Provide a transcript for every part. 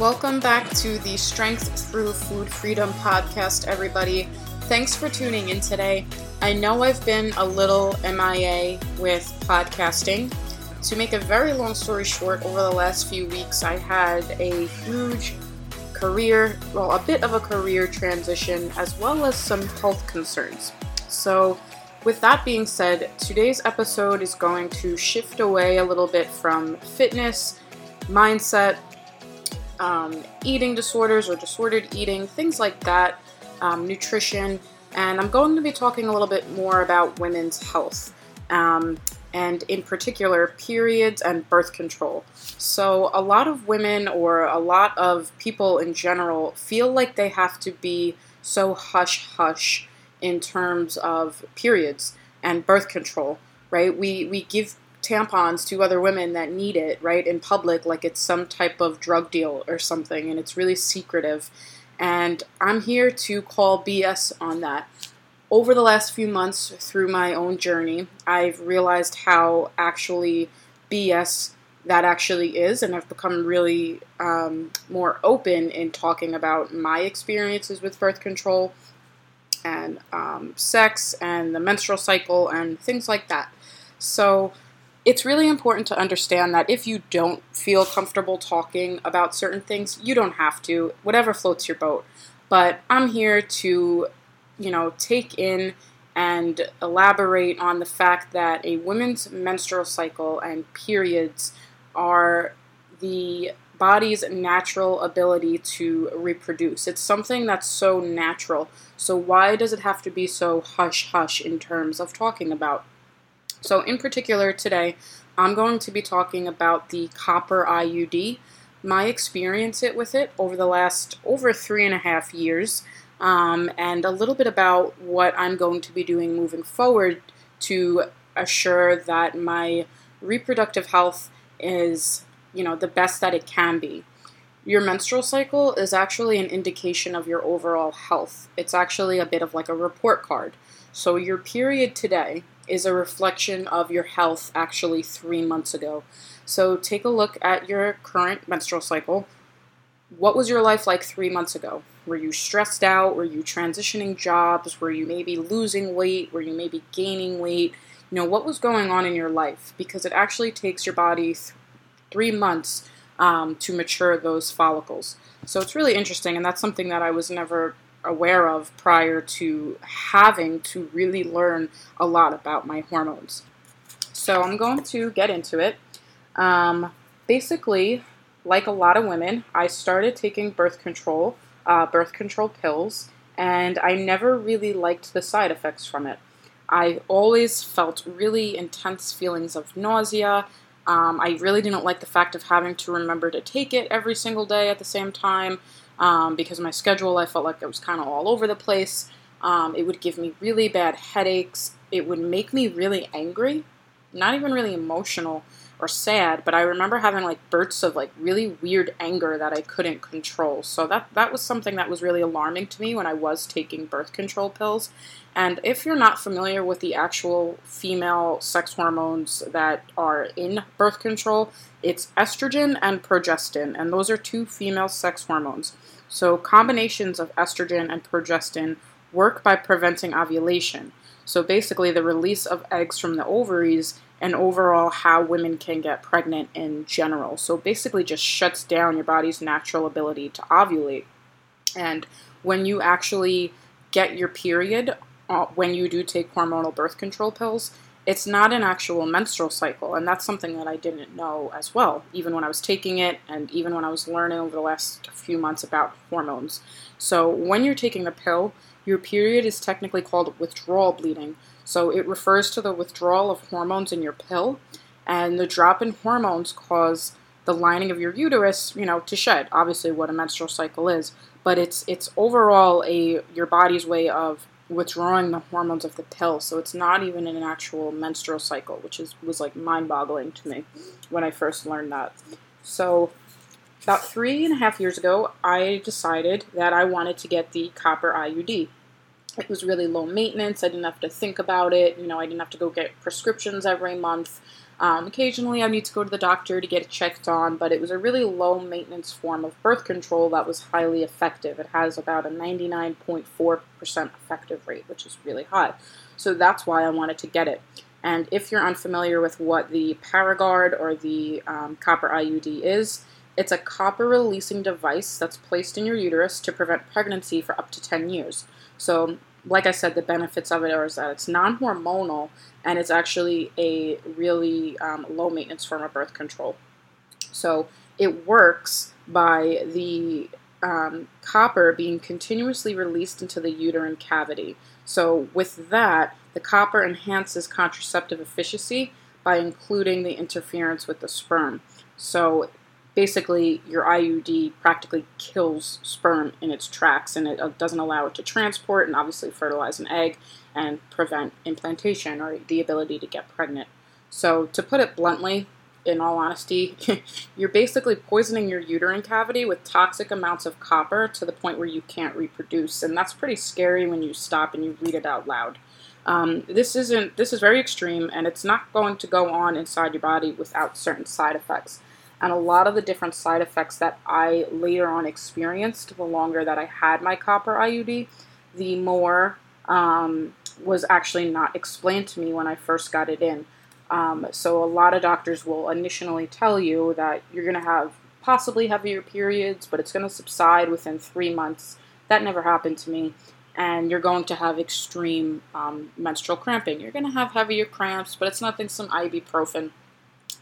Welcome back to the Strength Through Food Freedom podcast, everybody. Thanks for tuning in today. I know I've been a little MIA with podcasting. To make a very long story short, over the last few weeks, I had a huge career, well, a bit of a career transition, as well as some health concerns. So, with that being said, today's episode is going to shift away a little bit from fitness, mindset, um, eating disorders or disordered eating, things like that, um, nutrition, and I'm going to be talking a little bit more about women's health. Um, and in particular, periods and birth control. So, a lot of women or a lot of people in general feel like they have to be so hush hush in terms of periods and birth control, right? We, we give tampons to other women that need it, right, in public, like it's some type of drug deal or something, and it's really secretive. And I'm here to call BS on that over the last few months through my own journey, I've realized how actually BS that actually is, and I've become really um, more open in talking about my experiences with birth control and um, sex and the menstrual cycle and things like that. So it's really important to understand that if you don't feel comfortable talking about certain things, you don't have to, whatever floats your boat. But I'm here to you know, take in and elaborate on the fact that a woman's menstrual cycle and periods are the body's natural ability to reproduce. It's something that's so natural. So, why does it have to be so hush hush in terms of talking about? So, in particular, today I'm going to be talking about the copper IUD, my experience it with it over the last over three and a half years um, and a little bit about what I'm going to be doing moving forward to assure that my reproductive health is, you know, the best that it can be. Your menstrual cycle is actually an indication of your overall health. It's actually a bit of like a report card. So your period today is a reflection of your health actually 3 months ago. So take a look at your current menstrual cycle. What was your life like 3 months ago? Were you stressed out? Were you transitioning jobs? Were you maybe losing weight? Were you maybe gaining weight? You know, what was going on in your life? Because it actually takes your body th- three months um, to mature those follicles. So it's really interesting, and that's something that I was never aware of prior to having to really learn a lot about my hormones. So I'm going to get into it. Um, basically, like a lot of women, I started taking birth control uh, birth control pills, and I never really liked the side effects from it. I always felt really intense feelings of nausea. Um, I really didn't like the fact of having to remember to take it every single day at the same time um, because my schedule, I felt like it was kind of all over the place. Um, it would give me really bad headaches. It would make me really angry, not even really emotional or sad, but I remember having like bursts of like really weird anger that I couldn't control. So that that was something that was really alarming to me when I was taking birth control pills. And if you're not familiar with the actual female sex hormones that are in birth control, it's estrogen and progestin, and those are two female sex hormones. So combinations of estrogen and progestin work by preventing ovulation. So basically the release of eggs from the ovaries and overall how women can get pregnant in general. So basically, just shuts down your body's natural ability to ovulate. And when you actually get your period, uh, when you do take hormonal birth control pills, it's not an actual menstrual cycle. And that's something that I didn't know as well, even when I was taking it and even when I was learning over the last few months about hormones. So when you're taking the pill, your period is technically called withdrawal bleeding. So it refers to the withdrawal of hormones in your pill, and the drop in hormones cause the lining of your uterus, you know, to shed. Obviously, what a menstrual cycle is, but it's it's overall a your body's way of withdrawing the hormones of the pill. So it's not even an actual menstrual cycle, which is was like mind-boggling to me when I first learned that. So about three and a half years ago, I decided that I wanted to get the copper IUD. It was really low maintenance. I didn't have to think about it. You know, I didn't have to go get prescriptions every month. Um, occasionally, I need to go to the doctor to get it checked on, but it was a really low maintenance form of birth control that was highly effective. It has about a 99.4% effective rate, which is really high. So that's why I wanted to get it. And if you're unfamiliar with what the Paragard or the um, copper IUD is, it's a copper releasing device that's placed in your uterus to prevent pregnancy for up to 10 years. So like I said, the benefits of it are that it's non-hormonal and it's actually a really um, low maintenance form of birth control. So it works by the um, copper being continuously released into the uterine cavity. So with that, the copper enhances contraceptive efficacy by including the interference with the sperm. So basically your IUD practically kills sperm in its tracks and it uh, doesn't allow it to transport and obviously fertilize an egg and prevent implantation or the ability to get pregnant. So, to put it bluntly, in all honesty, you're basically poisoning your uterine cavity with toxic amounts of copper to the point where you can't reproduce, and that's pretty scary when you stop and you read it out loud. Um, this isn't. This is very extreme, and it's not going to go on inside your body without certain side effects. And a lot of the different side effects that I later on experienced, the longer that I had my copper IUD, the more um, was actually not explained to me when I first got it in. Um, so a lot of doctors will initially tell you that you're going to have possibly heavier periods, but it's going to subside within three months. That never happened to me. And you're going to have extreme um, menstrual cramping. You're going to have heavier cramps, but it's nothing some ibuprofen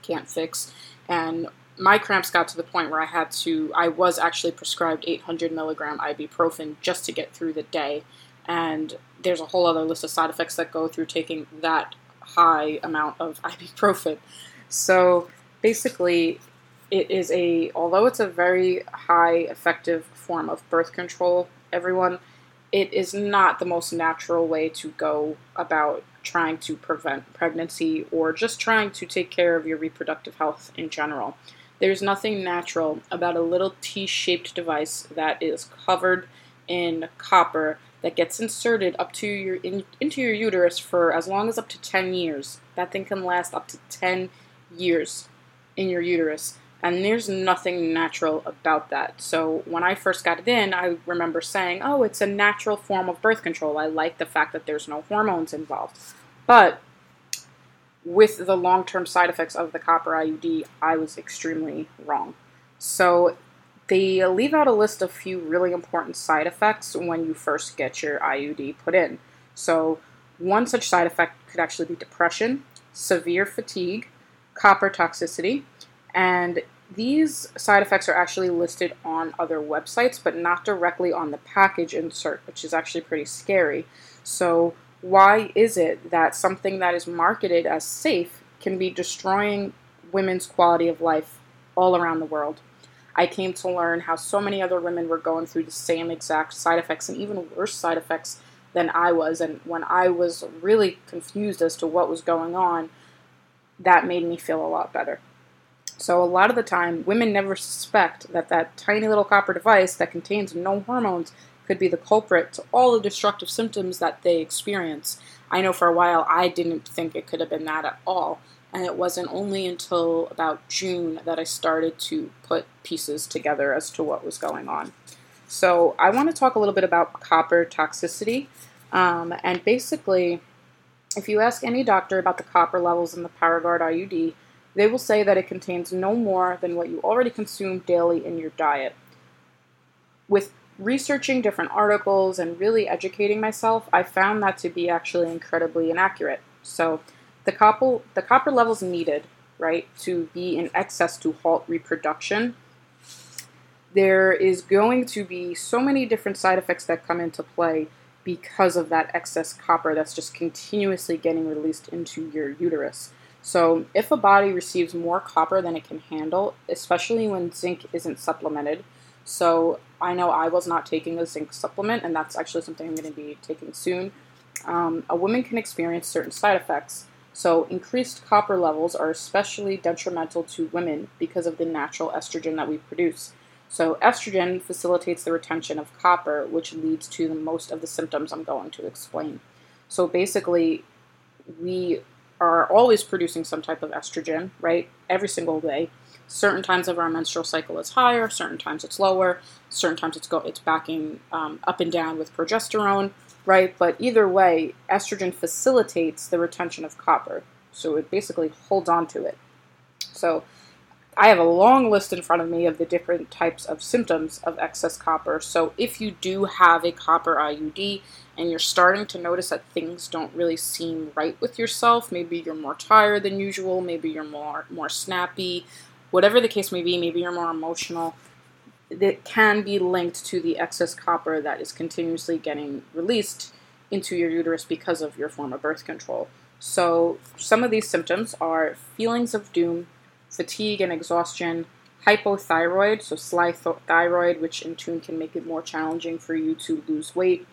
can't fix. And my cramps got to the point where I had to, I was actually prescribed 800 milligram ibuprofen just to get through the day. And there's a whole other list of side effects that go through taking that high amount of ibuprofen. So basically, it is a, although it's a very high effective form of birth control, everyone, it is not the most natural way to go about trying to prevent pregnancy or just trying to take care of your reproductive health in general. There's nothing natural about a little T-shaped device that is covered in copper that gets inserted up to your in, into your uterus for as long as up to 10 years. That thing can last up to 10 years in your uterus. And there's nothing natural about that. So when I first got it in, I remember saying, oh, it's a natural form of birth control. I like the fact that there's no hormones involved. But with the long term side effects of the copper IUD, I was extremely wrong. So they leave out a list of few really important side effects when you first get your IUD put in. So, one such side effect could actually be depression, severe fatigue, copper toxicity, and these side effects are actually listed on other websites, but not directly on the package insert, which is actually pretty scary. So, why is it that something that is marketed as safe can be destroying women's quality of life all around the world? I came to learn how so many other women were going through the same exact side effects and even worse side effects than I was. And when I was really confused as to what was going on, that made me feel a lot better. So, a lot of the time, women never suspect that that tiny little copper device that contains no hormones could be the culprit to all the destructive symptoms that they experience. I know for a while I didn't think it could have been that at all, and it wasn't only until about June that I started to put pieces together as to what was going on. So, I want to talk a little bit about copper toxicity. Um, and basically, if you ask any doctor about the copper levels in the Paragard IUD, they will say that it contains no more than what you already consume daily in your diet. With researching different articles and really educating myself, I found that to be actually incredibly inaccurate. So the copper the copper levels needed, right, to be in excess to halt reproduction. There is going to be so many different side effects that come into play because of that excess copper that's just continuously getting released into your uterus. So, if a body receives more copper than it can handle, especially when zinc isn't supplemented, so I know I was not taking a zinc supplement, and that's actually something I'm going to be taking soon. Um, a woman can experience certain side effects. So, increased copper levels are especially detrimental to women because of the natural estrogen that we produce. So, estrogen facilitates the retention of copper, which leads to most of the symptoms I'm going to explain. So, basically, we are always producing some type of estrogen, right? Every single day. Certain times of our menstrual cycle is higher, certain times it's lower, certain times it's go it's backing um, up and down with progesterone, right? But either way, estrogen facilitates the retention of copper, so it basically holds on to it. So I have a long list in front of me of the different types of symptoms of excess copper. So if you do have a copper IUD and you're starting to notice that things don't really seem right with yourself, maybe you're more tired than usual, maybe you're more more snappy, whatever the case may be, maybe you're more emotional, that can be linked to the excess copper that is continuously getting released into your uterus because of your form of birth control. So, some of these symptoms are feelings of doom, fatigue and exhaustion, hypothyroid, so sly th- thyroid, which in turn can make it more challenging for you to lose weight.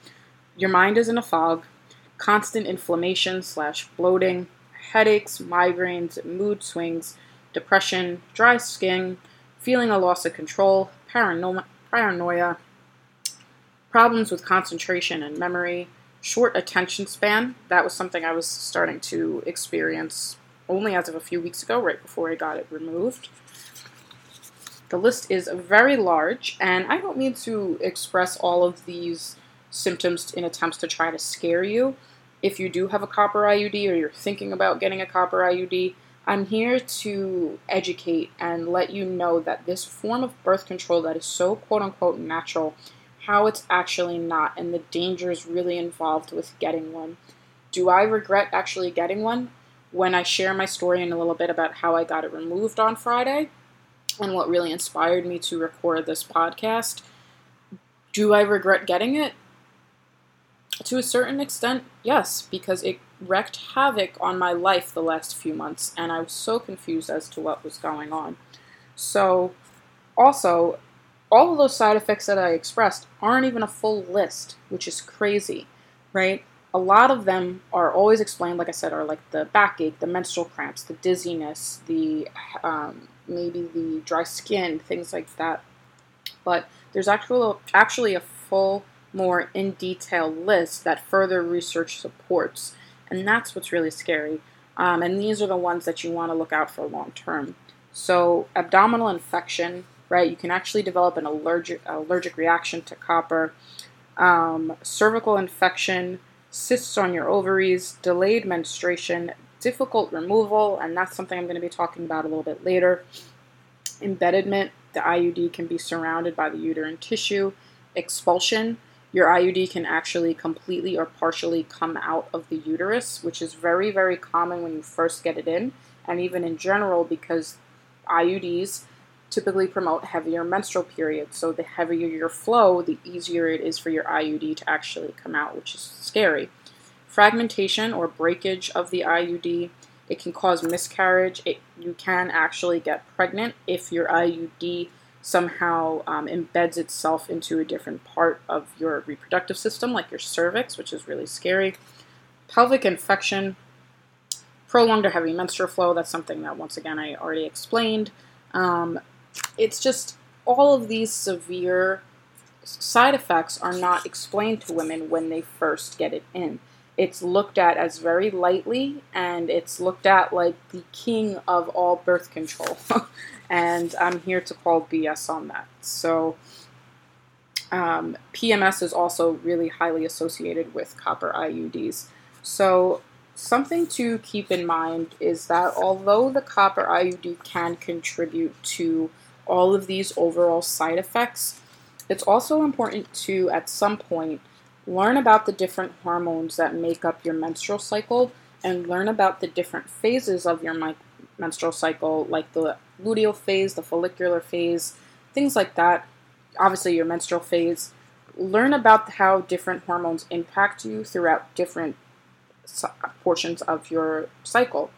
Your mind is in a fog, constant inflammation slash bloating, headaches, migraines, mood swings, depression, dry skin, feeling a loss of control, paranoia, paranoia problems with concentration and memory, short attention span. That was something I was starting to experience only as of a few weeks ago, right before I got it removed. The list is very large, and I don't mean to express all of these symptoms in attempts to try to scare you. If you do have a copper IUD or you're thinking about getting a copper IUD, I'm here to educate and let you know that this form of birth control that is so quote unquote natural, how it's actually not, and the dangers really involved with getting one. Do I regret actually getting one? When I share my story in a little bit about how I got it removed on Friday and what really inspired me to record this podcast, do I regret getting it? To a certain extent, yes, because it wreaked havoc on my life the last few months, and I was so confused as to what was going on. So, also, all of those side effects that I expressed aren't even a full list, which is crazy, right? A lot of them are always explained, like I said, are like the backache, the menstrual cramps, the dizziness, the um, maybe the dry skin, things like that. But there's actually actually a full, more in detail list that further research supports and that's what's really scary. Um, and these are the ones that you want to look out for long term. So, abdominal infection, right? You can actually develop an allergic allergic reaction to copper. Um, cervical infection, cysts on your ovaries, delayed menstruation, difficult removal, and that's something I'm going to be talking about a little bit later. Embedment, the IUD can be surrounded by the uterine tissue. Expulsion, your IUD can actually completely or partially come out of the uterus, which is very, very common when you first get it in, and even in general because IUDs typically promote heavier menstrual periods. So the heavier your flow, the easier it is for your IUD to actually come out, which is scary. Fragmentation or breakage of the IUD, it can cause miscarriage. It, you can actually get pregnant if your IUD somehow um, embeds itself into a different part of your reproductive system, like your cervix, which is really scary. Pelvic infection, prolonged or heavy menstrual flow, that's something that, once again, I already explained. Um, it's just all of these severe side effects are not explained to women when they first get it in. It's looked at as very lightly and it's looked at like the king of all birth control. and I'm here to call BS on that. So, um, PMS is also really highly associated with copper IUDs. So, something to keep in mind is that although the copper IUD can contribute to all of these overall side effects, it's also important to, at some point, learn about the different hormones that make up your menstrual cycle and learn about the different phases of your menstrual cycle, like the luteal phase, the follicular phase, things like that. Obviously, your menstrual phase. Learn about how different hormones impact you throughout different portions of your cycle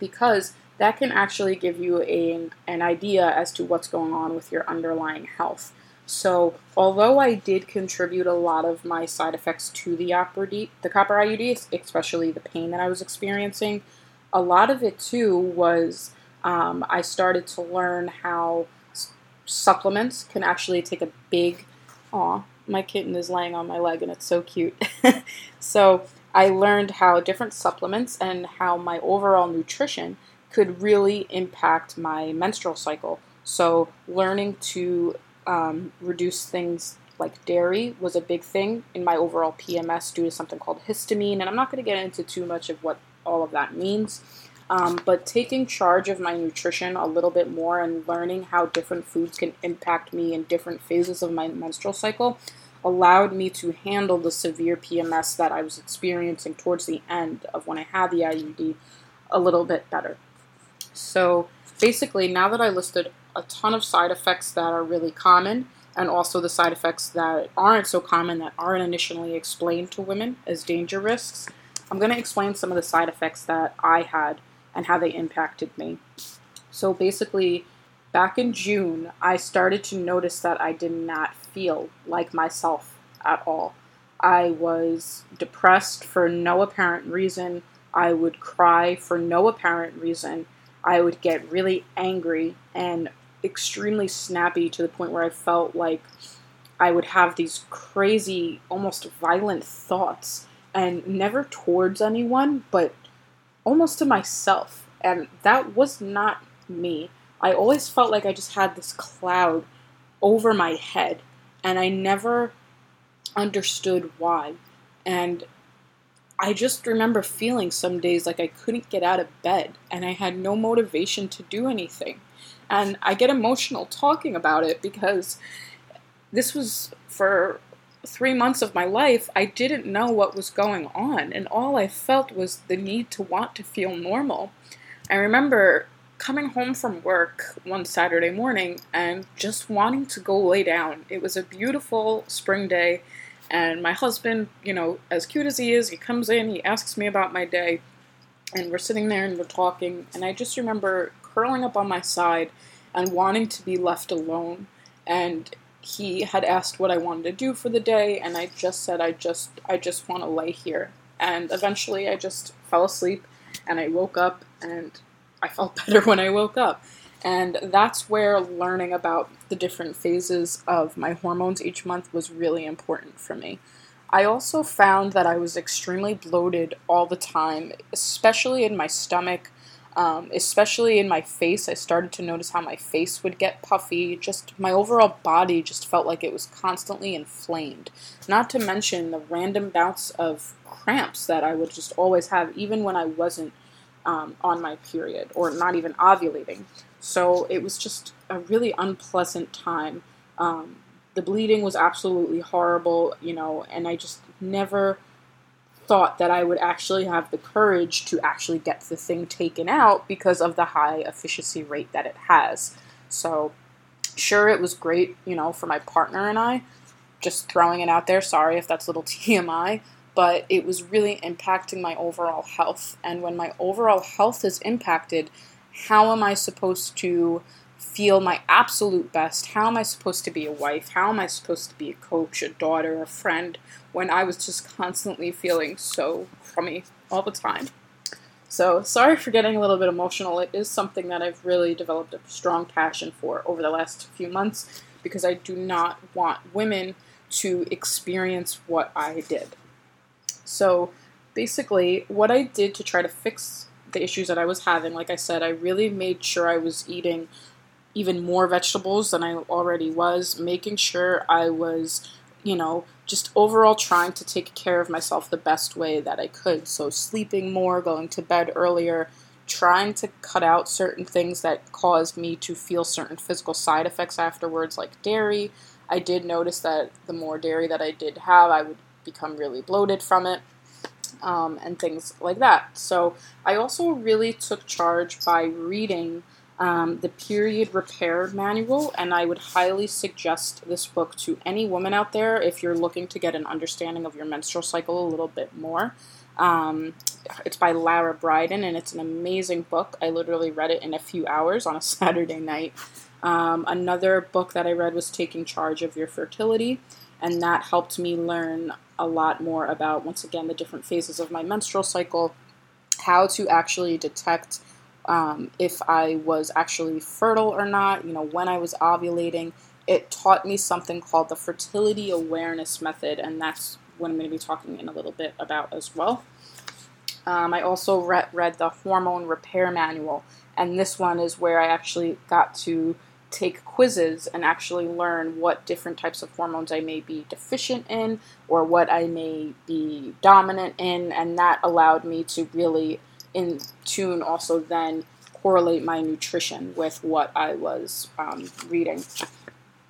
because that can actually give you a, an idea as to what's going on with your underlying health. So, although I did contribute a lot of my side effects to the, the copper IUD, especially the pain that I was experiencing, a lot of it too was um, I started to learn how s- supplements can actually take a big. Aw, my kitten is laying on my leg and it's so cute. so I learned how different supplements and how my overall nutrition could really impact my menstrual cycle. So, learning to um, reduce things like dairy was a big thing in my overall PMS due to something called histamine. And I'm not going to get into too much of what all of that means. Um, but taking charge of my nutrition a little bit more and learning how different foods can impact me in different phases of my menstrual cycle allowed me to handle the severe PMS that I was experiencing towards the end of when I had the IUD a little bit better. So basically, now that I listed a ton of side effects that are really common, and also the side effects that aren't so common that aren't initially explained to women as danger risks, I'm going to explain some of the side effects that I had and how they impacted me. So basically, back in June, I started to notice that I did not feel like myself at all. I was depressed for no apparent reason. I would cry for no apparent reason. I would get really angry and extremely snappy to the point where I felt like I would have these crazy, almost violent thoughts, and never towards anyone, but almost to myself. And that was not me. I always felt like I just had this cloud over my head, and I never understood why. And I just remember feeling some days like I couldn't get out of bed and I had no motivation to do anything. And I get emotional talking about it because this was for three months of my life, I didn't know what was going on, and all I felt was the need to want to feel normal. I remember coming home from work one Saturday morning and just wanting to go lay down. It was a beautiful spring day, and my husband, you know, as cute as he is, he comes in, he asks me about my day, and we're sitting there and we're talking, and I just remember curling up on my side and wanting to be left alone. And he had asked what I wanted to do for the day, and I just said I just I just want to lay here. And eventually, I just fell asleep, and I woke up, and I felt better when I woke up. And that's where learning about the different phases of my hormones each month was really important for me. I also found that I was extremely bloated all the time, especially in my stomach, um, especially in my face. I started to notice how my face would get puffy. Just my overall body just felt like it was constantly inflamed. Not to mention the random bouts of cramps that I would just always have, even when I wasn't um, on my period or not even ovulating. So it was just a really unpleasant time. Um, the bleeding was absolutely horrible, you know, and I just never thought that I would actually have the courage to actually get the thing taken out because of the high efficiency rate that it has. So, sure, it was great, you know, for my partner and I. Just throwing it out there. Sorry if that's a little TMI, but it was really impacting my overall health. And when my overall health is impacted, how am I supposed to feel my absolute best? How am I supposed to be a wife? How am I supposed to be a coach, a daughter, a friend when I was just constantly feeling so crummy all the time? So, sorry for getting a little bit emotional. It is something that I've really developed a strong passion for over the last few months because I do not want women to experience what I did. So, basically, what I did to try to fix the issues that I was having, like I said, I really made sure I was eating even more vegetables than I already was, making sure I was, you know, just overall trying to take care of myself the best way that I could. So, sleeping more, going to bed earlier, trying to cut out certain things that caused me to feel certain physical side effects afterwards, like dairy. I did notice that the more dairy that I did have, I would become really bloated from it. Um, and things like that. So, I also really took charge by reading um, the Period Repair Manual, and I would highly suggest this book to any woman out there if you're looking to get an understanding of your menstrual cycle a little bit more. Um, it's by Lara Briden, and it's an amazing book. I literally read it in a few hours on a Saturday night. Um, another book that I read was Taking Charge of Your Fertility, and that helped me learn a lot more about, once again, the different phases of my menstrual cycle, how to actually detect um, if I was actually fertile or not, you know, when I was ovulating. It taught me something called the fertility awareness method, and that's what I'm going to be talking in a little bit about as well. Um, I also read, read the Hormone Repair Manual, and this one is where I actually got to take quizzes and actually learn what different types of hormones I may be deficient in or what I may be dominant in, and that allowed me to really in tune also then correlate my nutrition with what I was um, reading.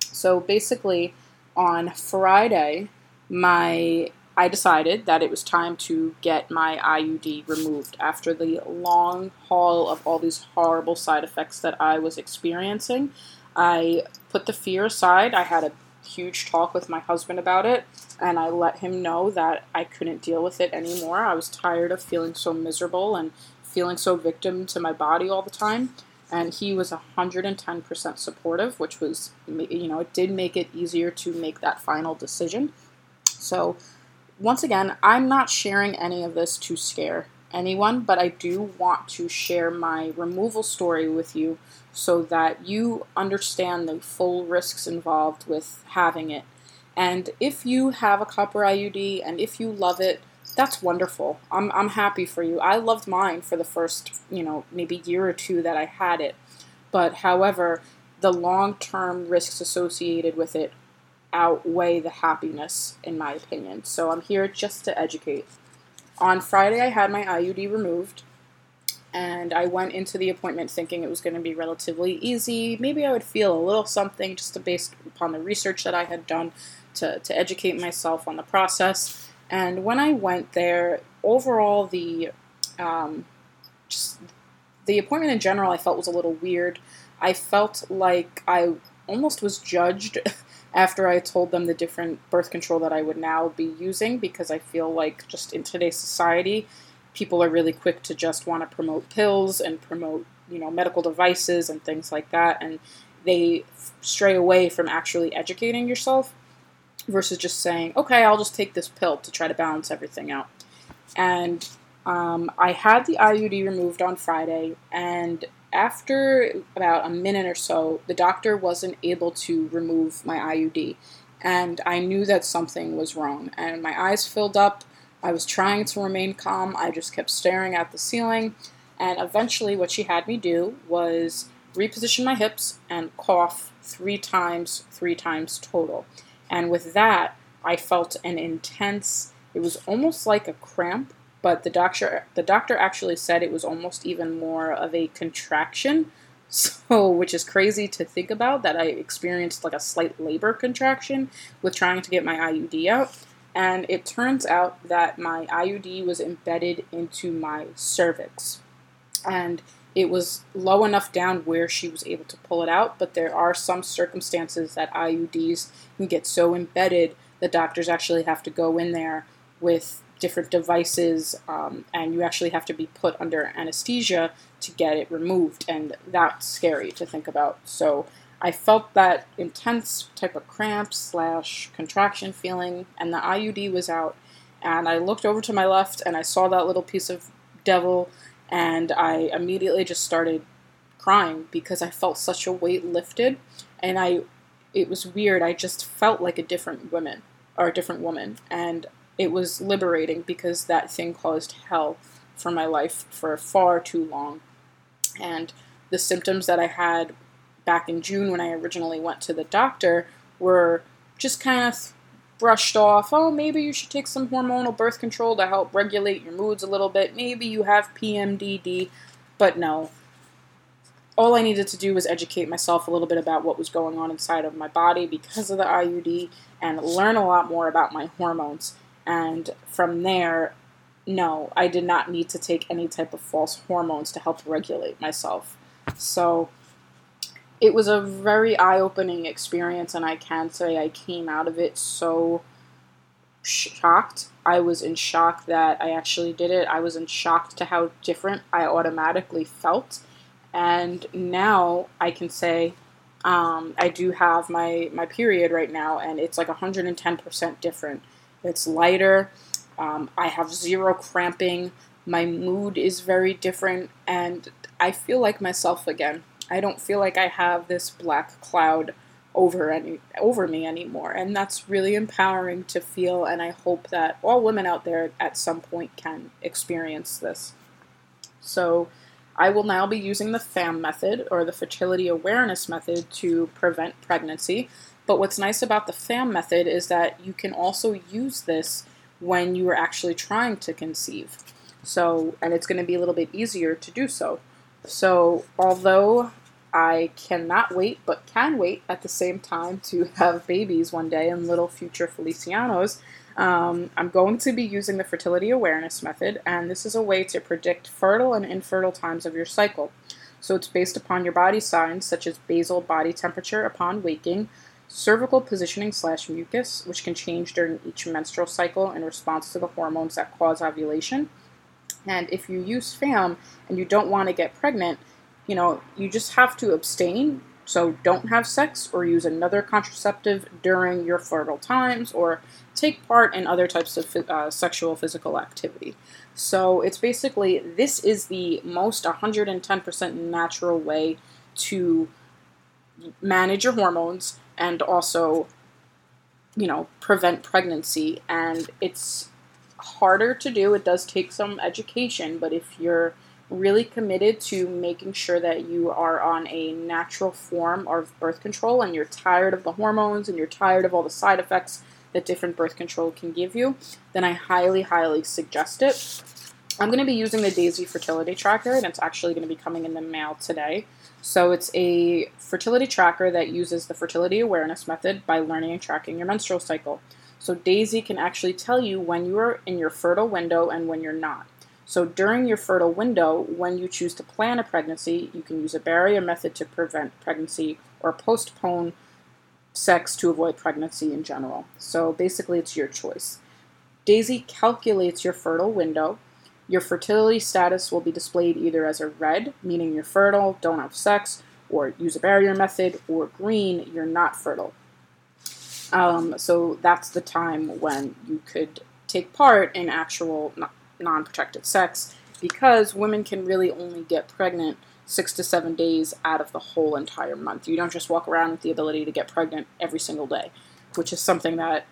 So basically, on Friday, my I decided that it was time to get my IUD removed after the long haul of all these horrible side effects that I was experiencing. I put the fear aside. I had a huge talk with my husband about it, and I let him know that I couldn't deal with it anymore. I was tired of feeling so miserable and feeling so victim to my body all the time. And he was 110% supportive, which was, you know, it did make it easier to make that final decision. So once again, I'm not sharing any of this to scare anyone, but I do want to share my removal story with you so that you understand the full risks involved with having it. And if you have a copper IUD and if you love it, that's wonderful. I'm, I'm happy for you. I loved mine for the first, you know, maybe year or two that I had it. But however, the long term risks associated with it outweigh the happiness, in my opinion. So I'm here just to educate. On Friday, I had my IUD removed, and I went into the appointment thinking it was going to be relatively easy. Maybe I would feel a little something just based upon the research that I had done to, to educate myself on the process. And when I went there, overall, the um, just the appointment in general, I felt was a little weird. I felt like I almost was judged after I told them the different birth control that I would now be using because I feel like just in today's society, people are really quick to just want to promote pills and promote, you know, medical devices and things like that and they stray away from actually educating yourself versus just saying, "Okay, I'll just take this pill to try to balance everything out." And um, I had the IUD removed on Friday, and after about a minute or so, the doctor wasn't able to remove my IUD. And I knew that something was wrong. And my eyes filled up. I was trying to remain calm. I just kept staring at the ceiling. And eventually, what she had me do was reposition my hips and cough three times, three times total. And with that, I felt an intense, it was almost like a cramp but the doctor the doctor actually said it was almost even more of a contraction. So which is crazy to think about that i experienced like a slight labor contraction with trying to get my iud out. And it turns out that my iud was embedded into my cervix. And it was low enough down where she was able to pull it out but there are some circumstances that iuds can get so embedded that doctors actually have to go in there with different devices, um, and you actually have to be put under anesthesia to get it removed, and that's scary to think about. So I felt that intense type of cramp slash contraction feeling, and the IUD was out, and I looked over to my left, and I saw that little piece of devil, and I immediately just started crying because I felt such a weight lifted, and I, it was weird. I just felt like a different woman or a different woman, and it was liberating because that thing caused hell for my life for far too long. And the symptoms that I had back in June when I originally went to the doctor were just kind of brushed off. Oh, maybe you should take some hormonal birth control to help regulate your moods a little bit. Maybe you have PMDD. But no. All I needed to do was educate myself a little bit about what was going on inside of my body because of the IUD and learn a lot more about my hormones. And from there, no, I did not need to take any type of false hormones to help regulate myself. So it was a very eye opening experience, and I can say I came out of it so shocked. I was in shock that I actually did it. I was in shock to how different I automatically felt. And now I can say um, I do have my, my period right now, and it's like 110% different. It's lighter. Um, I have zero cramping. My mood is very different, and I feel like myself again. I don't feel like I have this black cloud over any over me anymore and that's really empowering to feel and i hope that all women out there at some point can experience this so i will now be using the fam method or the fertility awareness method to prevent pregnancy but what's nice about the fam method is that you can also use this when you are actually trying to conceive so and it's going to be a little bit easier to do so so although I cannot wait, but can wait at the same time to have babies one day and little future Felicianos. Um, I'm going to be using the fertility awareness method, and this is a way to predict fertile and infertile times of your cycle. So it's based upon your body signs, such as basal body temperature upon waking, cervical positioning slash mucus, which can change during each menstrual cycle in response to the hormones that cause ovulation. And if you use FAM and you don't want to get pregnant, you know, you just have to abstain. So don't have sex or use another contraceptive during your fertile times or take part in other types of uh, sexual physical activity. So it's basically this is the most 110% natural way to manage your hormones and also you know prevent pregnancy and it's harder to do it does take some education but if you're really committed to making sure that you are on a natural form of birth control and you're tired of the hormones and you're tired of all the side effects that different birth control can give you, then I highly, highly suggest it. I'm going to be using the Daisy Fertility Tracker, and it's actually going to be coming in the mail today. So it's a fertility tracker that uses the fertility awareness method by learning and tracking your menstrual cycle. So Daisy can actually tell you when you are in your fertile window and when you're not. So during your fertile window, when you choose to plan a pregnancy, you can use a barrier method to prevent pregnancy or postpone sex to avoid pregnancy in general. So basically, it's your choice. Daisy calculates your fertile window. Your fertility status will be displayed either as a red, meaning you're fertile, don't have sex, or use a barrier method, or green, you're not fertile. Um, so that's the time when you could take part in actual, non protected sex because women can really only get pregnant six to seven days out of the whole entire month. You don't just walk around with the ability to get pregnant every single day, which is something that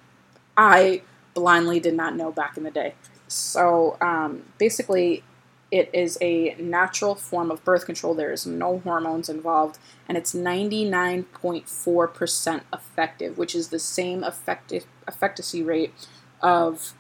I blindly did not know back in the day. So um, basically, it is a natural form of birth control. There is no hormones involved, and it's 99.4% effective, which is the same effective efficacy rate of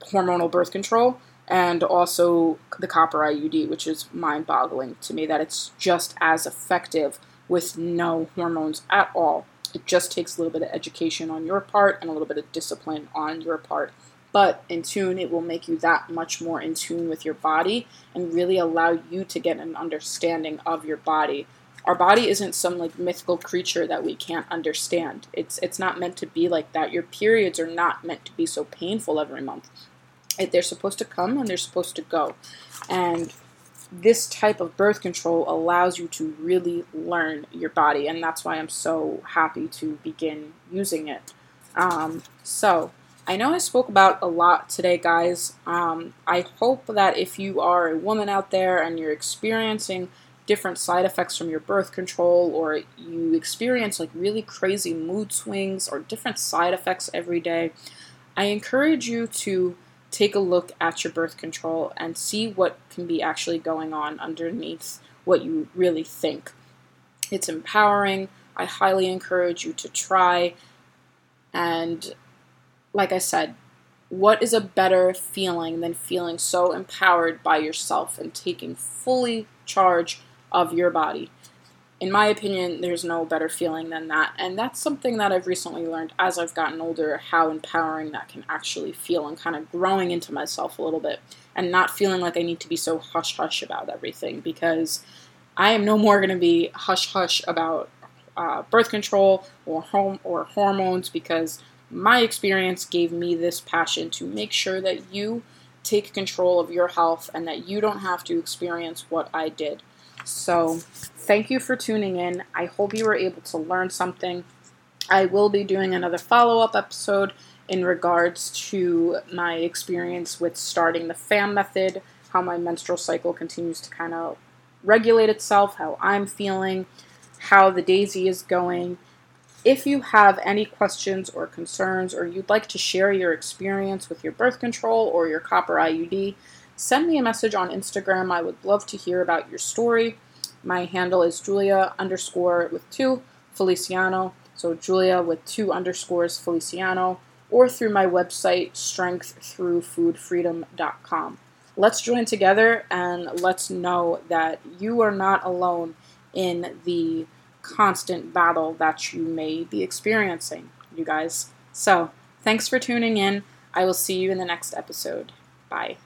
hormonal birth control and also the copper IUD, which is mind boggling to me that it's just as effective with no hormones at all. It just takes a little bit of education on your part and a little bit of discipline on your part. But in tune, it will make you that much more in tune with your body and really allow you to get an understanding of your body. Our body isn't some like mythical creature that we can't understand. It's it's not meant to be like that. Your periods are not meant to be so painful every month they're supposed to come and they're supposed to go. And this type of birth control allows you to really learn your body, and that's why I'm so happy to begin using it. Um, so, I know I spoke about a lot today, guys. Um, I hope that if you are a woman out there and you're experiencing different side effects from your birth control, or you experience like really crazy mood swings or different side effects every day, I encourage you to take a look at your birth control and see what can be actually going on underneath what you really think. It's empowering. I highly encourage you to try. And like I said, what is a better feeling than feeling so empowered by yourself and taking fully charge of your body? in my opinion, there's no better feeling than that. And that's something that I've recently learned as I've gotten older how empowering that can actually feel and kind of growing into myself a little bit and not feeling like I need to be so hush hush about everything because I am no more going to be hush hush about uh, birth control or home or hormones because my experience gave me this passion to make sure that you take control of your health and that you don't have to experience what I did. So, thank you for tuning in. I hope you were able to learn something. I will be doing another follow up episode in regards to my experience with starting the FAM method, how my menstrual cycle continues to kind of regulate itself, how I'm feeling, how the daisy is going. If you have any questions or concerns, or you'd like to share your experience with your birth control or your copper IUD, send me a message on Instagram. I would love to hear about your story. My handle is Julia underscore with two Feliciano. So Julia with two underscores Feliciano, or through my website, strengththroughfoodfreedom.com. Let's join together and let's know that you are not alone in the constant battle that you may be experiencing, you guys. So, thanks for tuning in. I will see you in the next episode. Bye.